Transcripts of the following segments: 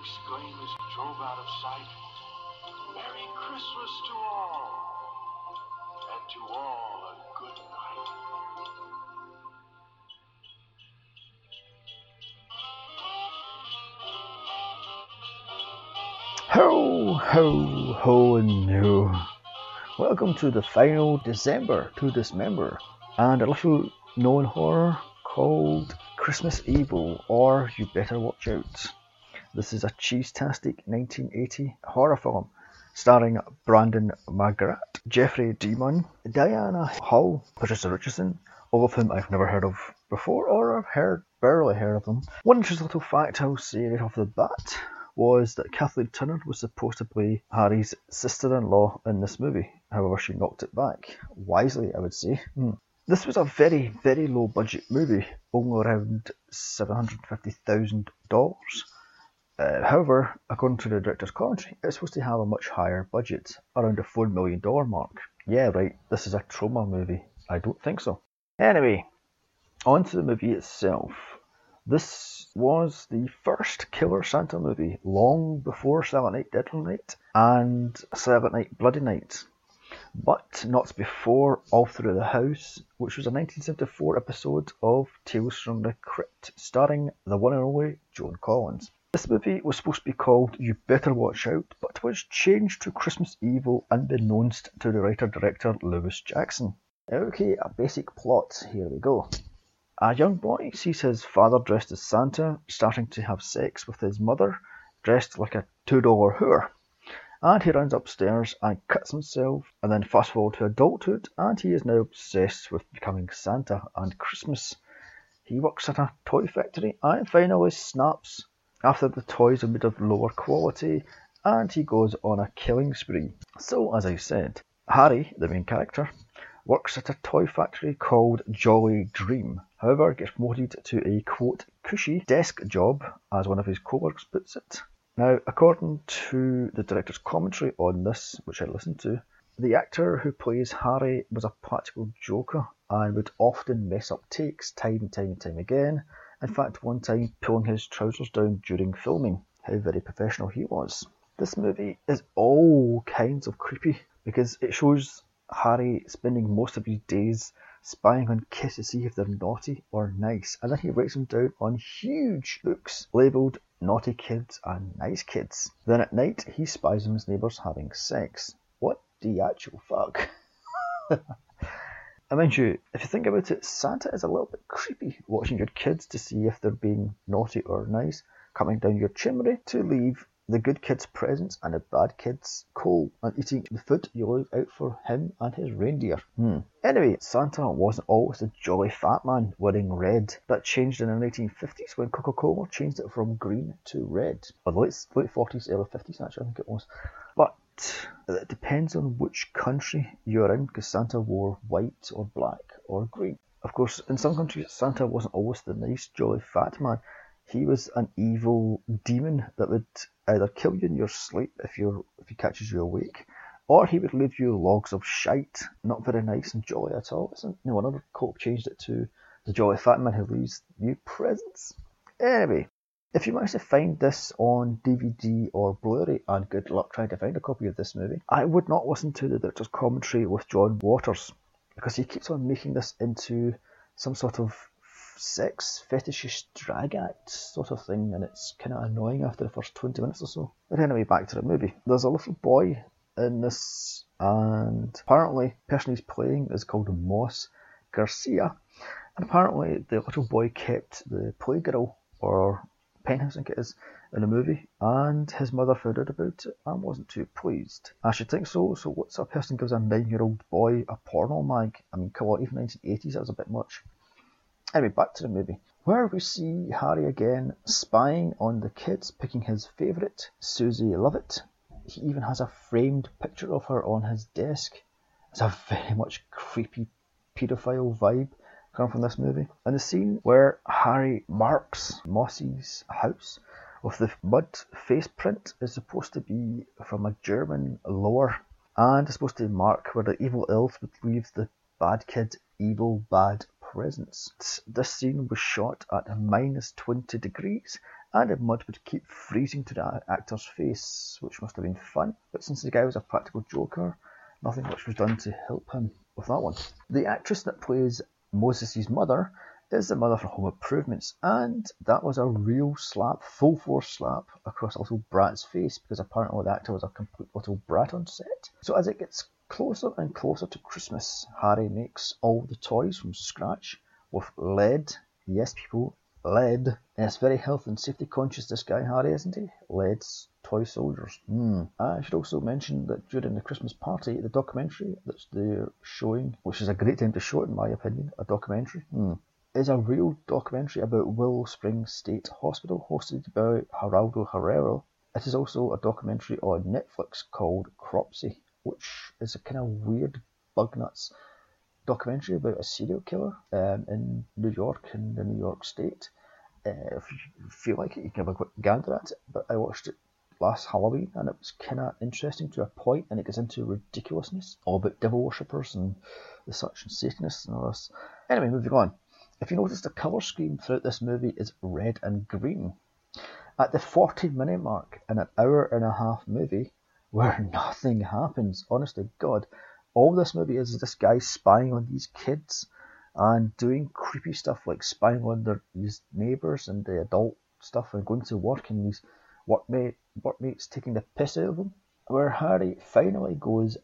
exclaim as he drove out of sight, Merry Christmas to all, and to all a good night. Ho, ho, ho, and no. Welcome to the final December to Dismember and a little known horror called Christmas Evil or You Better Watch Out. This is a cheese-tastic 1980 horror film starring Brandon Maggart, Jeffrey DeMunn, Diana Hall, Patricia Richardson, all of whom I've never heard of before or I've heard barely heard of them. One interesting little fact I'll say right off the bat was that Kathleen Turner was supposed to play Harry's sister-in-law in this movie. However, she knocked it back. Wisely, I would say. Hmm. This was a very, very low budget movie, only around $750,000. Uh, however, according to the director's commentary, it's supposed to have a much higher budget, around the $4 million mark. Yeah, right, this is a Troma movie. I don't think so. Anyway, on to the movie itself. This was the first Killer Santa movie, long before Silent Night, Deadly Night, and Silent Night, Bloody Night, but not before All Through the House, which was a 1974 episode of Tales from the Crypt, starring the one and only Joan Collins. This movie was supposed to be called You Better Watch Out, but was changed to Christmas Evil unbeknownst to the writer-director Lewis Jackson. Okay, a basic plot, here we go. A young boy sees his father dressed as Santa starting to have sex with his mother dressed like a $2 whore. And he runs upstairs and cuts himself, and then fast forward to adulthood, and he is now obsessed with becoming Santa and Christmas. He works at a toy factory and finally snaps after the toys are made of lower quality, and he goes on a killing spree. So, as I said, Harry, the main character, works at a toy factory called Jolly Dream. However, gets promoted to a quote cushy desk job, as one of his co-workers puts it. Now, according to the director's commentary on this, which I listened to, the actor who plays Harry was a practical joker and would often mess up takes time and time and time again. In fact, one time pulling his trousers down during filming. How very professional he was. This movie is all kinds of creepy because it shows Harry spending most of his days spying on kids to see if they're naughty or nice, and then he writes them down on huge books labelled naughty kids and nice kids. Then at night he spies on his neighbours having sex. What the actual fuck? I mind you, if you think about it, Santa is a little bit creepy watching your kids to see if they're being naughty or nice, coming down your chimney to leave the good kids presents and the bad kids coal and eating the food you leave out for him and his reindeer. Hmm. Anyway, Santa wasn't always a jolly fat man wearing red. That changed in the 1950s when Coca-Cola changed it from green to red. Or the late, late 40s, early 50s actually, I think it was. It depends on which country you're in because Santa wore white or black or green. Of course, in some countries, Santa wasn't always the nice, jolly fat man. He was an evil demon that would either kill you in your sleep if you're if he catches you awake, or he would leave you logs of shite, not very nice and jolly at all. Isn't no another cult changed it to the jolly fat man who leaves you presents. Anyway, if you manage to find this on DVD or Blu-ray, and good luck trying to find a copy of this movie, I would not listen to the director's commentary with John Waters because he keeps on making this into some sort of sex fetishist drag act sort of thing, and it's kind of annoying after the first 20 minutes or so. But anyway, back to the movie. There's a little boy in this, and apparently, the person he's playing is called Moss Garcia, and apparently, the little boy kept the playgirl, or penthouse, I think it is, in the movie, and his mother found out about it and wasn't too pleased. I should think so. So, what's a person gives a nine-year-old boy a porno mag? I mean, come on, even 1980s, that was a bit much. Anyway, back to the movie, where we see Harry again spying on the kids, picking his favourite, Susie Lovett. He even has a framed picture of her on his desk. It's a very much creepy paedophile vibe coming from this movie. And the scene where Harry marks Mossy's house with the mud face print is supposed to be from a German lore and is supposed to mark where the evil elf would leave the bad kid evil bad presence. This scene was shot at minus 20 degrees and the mud would keep freezing to the actor's face, which must have been fun. But since the guy was a practical joker, nothing much was done to help him with that one. The actress that plays Moses' mother is the mother from Home Improvements, and that was a real slap, full force slap across a little brat's face because apparently the actor was a complete little brat on set. So as it gets closer and closer to Christmas, Harry makes all the toys from scratch with lead. Yes, people, And it's very health and safety conscious, this guy, Harry, isn't he? Lead's toy soldiers. Mm. I should also mention that during the Christmas party, the documentary that they're showing, which is a great time to show it in my opinion, a documentary, mm, is a real documentary about Willow Springs State Hospital hosted by Geraldo Rivera. It is also a documentary on Netflix called Cropsy, which is a kind of weird bug nuts documentary about a serial killer um, in New York, in the New York State. Uh, if you feel like it, you can have a quick gander at it. But I watched it last Halloween and it was kind of interesting to a point and it gets into ridiculousness, all about devil worshippers and the such and Satanists and all this. Anyway, moving on. If you notice, the colour scheme throughout this movie is red and green. At the 40 minute mark in an hour and a half movie, where nothing happens, honest to God, all this movie is is this guy spying on these kids and doing creepy stuff like spying on their his neighbours and the adult stuff and going to work and these workmate workmates taking the piss out of him. Where Harry finally goes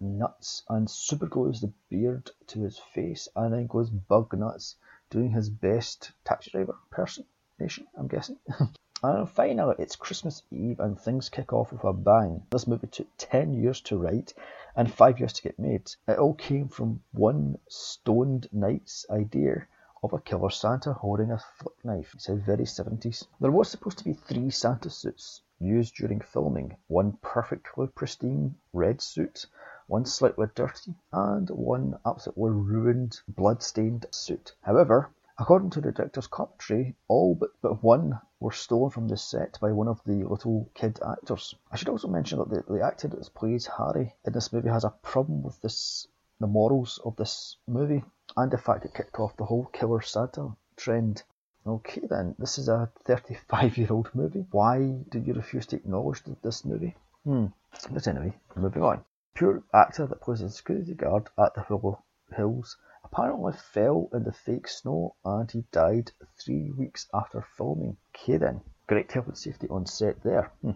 nuts and super glues the beard to his face and then goes bug nuts doing his best taxi driver impersonation, I'm guessing. and finally, it's Christmas Eve and things kick off with a bang. This movie took 10 years to write and 5 years to get made. It all came from one stoned night's idea of a killer Santa holding a flick knife. It's a very 70s. There was supposed to be three Santa suits used during filming. One perfectly pristine red suit, one slightly dirty, and one absolutely ruined, blood-stained suit. However, according to the director's commentary, all but, but one were stolen from the set by one of the little kid actors. I should also mention that the, the actor that plays Harry in this movie has a problem with this the morals of this movie and the fact it kicked off the whole killer Santa trend. Okay then, this is a 35 year old movie. Why do you refuse to acknowledge this movie? Hmm. But anyway, moving on pure actor that plays a security guard at the Willow Hills apparently fell in the fake snow and he died three weeks after filming. Okay then, great health and safety on set there. Hmm.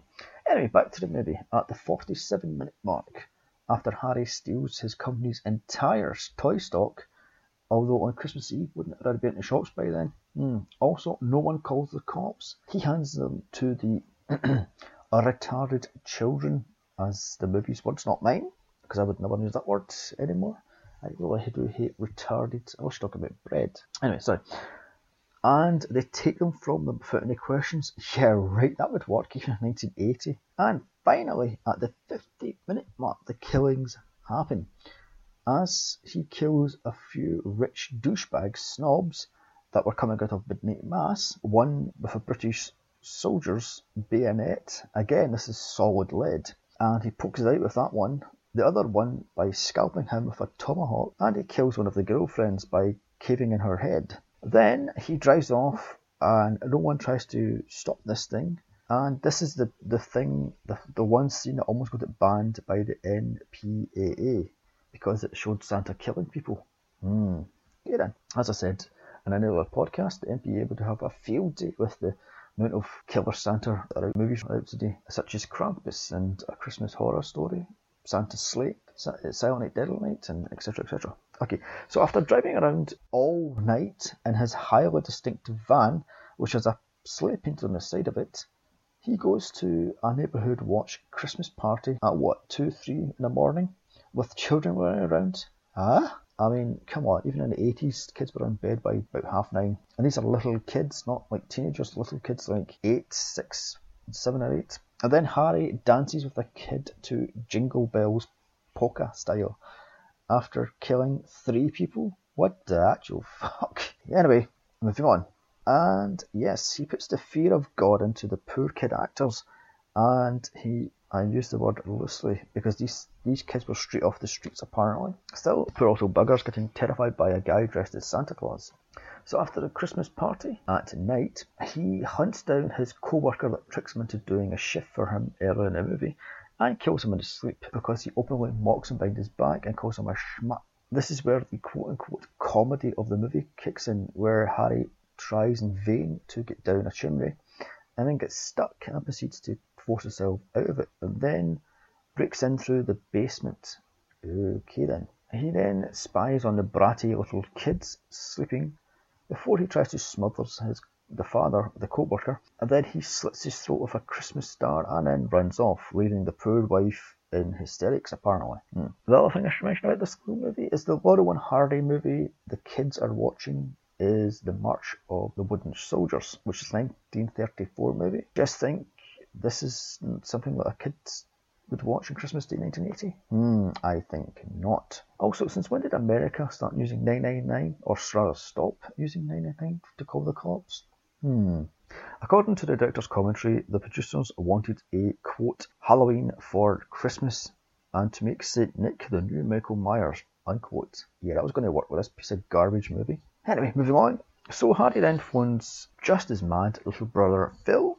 Anyway, back to the movie. At the 47 minute mark, after Harry steals his company's entire toy stock, although on Christmas Eve wouldn't it already been in the shops by then? Hmm. Also, no one calls the cops. He hands them to the retarded children as the movie's words, not mine, because I would never use that word anymore. I really do oh, hate retarded. I was talking about bread. Anyway, sorry. And they take them from them without any questions. Yeah, right, that would work even in 1980. And finally, at the 50 minute mark, the killings happen. As he kills a few rich douchebag snobs that were coming out of midnight mass, one with a British soldier's bayonet. Again, this is solid lead and he pokes it out with that one. The other one by scalping him with a tomahawk, and he kills one of the girlfriends by caving in her head. Then he drives off, and no one tries to stop this thing. And this is the, the thing, the, the one scene that almost got it banned by the MPAA because it showed Santa killing people. Hmm. Yeah, then. As I said in another podcast, the MPAA would have a field day with the amount of killer Santa that are movies out today, such as Krampus and A Christmas Horror Story, Santa's Slay, Silent Night, Deadly Night, and etc. etc. Okay, so after driving around all night in his highly distinctive van, which has a sleigh painted on the side of it, he goes to a neighbourhood watch Christmas party at what, 2, 3 in the morning, with children running around. Ah? I mean, come on, even in the 80s, kids were in bed by about half nine. And these are little kids, not like teenagers, little kids like eight, six, seven or eight. And then Harry dances with a kid to Jingle Bells polka style after killing three people. What the actual fuck? Anyway, moving on. And yes, he puts the fear of God into the poor kid actors, and he I use the word loosely because these these kids were straight off the streets apparently. Still, poor little buggers getting terrified by a guy dressed as Santa Claus. So after the Christmas party at night, he hunts down his co-worker that tricks him into doing a shift for him earlier in the movie and kills him in his sleep because he openly mocks him behind his back and calls him a schmuck. This is where the quote unquote comedy of the movie kicks in, where Harry tries in vain to get down a chimney and then gets stuck and proceeds to force himself out of it and then breaks in through the basement. Okay then. He then spies on the bratty little kids sleeping before he tries to smother his the father, the co-worker, and then he slits his throat with a Christmas star and then runs off, leaving the poor wife in hysterics, apparently. Hmm. The other thing I should mention about this movie is the Laurel and Hardy movie the kids are watching is The March of the Wooden Soldiers, which is a 1934 movie. Just think this is something that a kids would watch on Christmas Day 1980? Hmm, I think not. Also, since when did America start using 999, or rather stop using 999 to call the cops? Hmm. According to the director's commentary, the producers wanted a quote Halloween for Christmas and to make Saint Nick the new Michael Myers unquote. Yeah, that was going to work with this piece of garbage movie. Anyway, moving on. So Harry then phones just as mad little brother Phil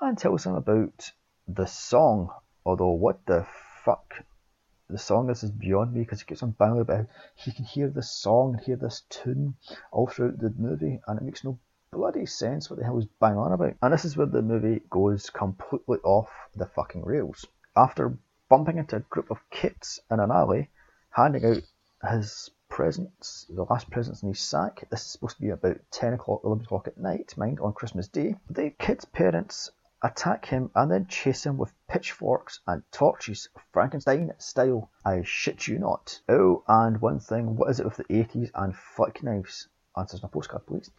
and tells him about the song Although, what the fuck? The song is, is beyond me because he keeps on banging about he can hear this song and hear this tune all throughout the movie, and it makes no bloody sense what the hell he's banging on about. And this is where the movie goes completely off the fucking rails. After bumping into a group of kids in an alley, handing out his presents, the last presents in his sack. This is supposed to be about 10 o'clock, 11 o'clock at night, mind, on Christmas Day. The kids' parents attack him and then chase him with pitchforks and torches, Frankenstein style. I shit you not. Oh, and one thing, what is it with the 80s and flick knives? Answers my postcard, please.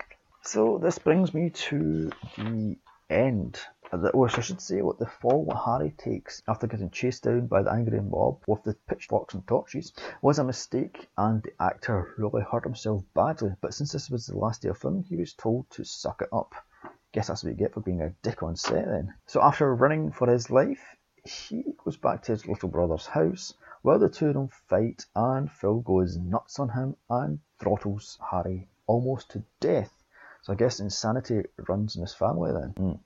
So this brings me to the end. Or oh, I should say, what the fall that Harry takes after getting chased down by the angry mob with the pitchforks and torches was a mistake, and the actor really hurt himself badly. But since this was the last day of filming, he was told to suck it up. Guess that's what you get for being a dick on set then. So after running for his life, he goes back to his little brother's house where the two of them fight and Phil goes nuts on him and throttles Harry almost to death. So I guess insanity runs in his family then. Mm.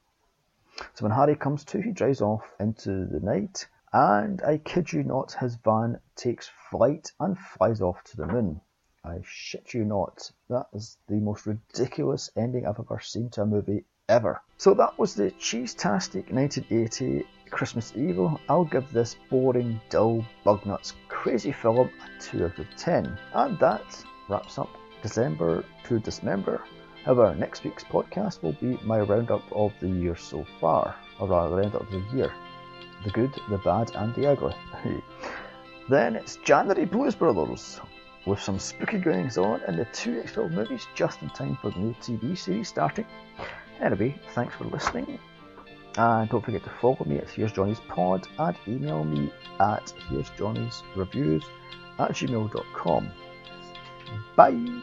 So when Harry comes to, he drives off into the night and I kid you not, his van takes flight and flies off to the moon. I shit you not. That is the most ridiculous ending I've ever seen to a movie ever. So that was the Cheese-tastic 1980 Christmas Evil. I'll give this boring, dull, bug nuts, crazy film a 2 out of 10. And that wraps up December to Dismember. However, next week's podcast will be my roundup of the year so far, or rather, the roundup of the year. The good, the bad, and the ugly. then it's January Blues Brothers, with some spooky goings on and the two extra movies just in time for the new TV series starting. Anyway, thanks for listening. And don't forget to follow me at Here's Johnny's Pod and email me at Here's Johnny's Reviews at gmail.com. Bye!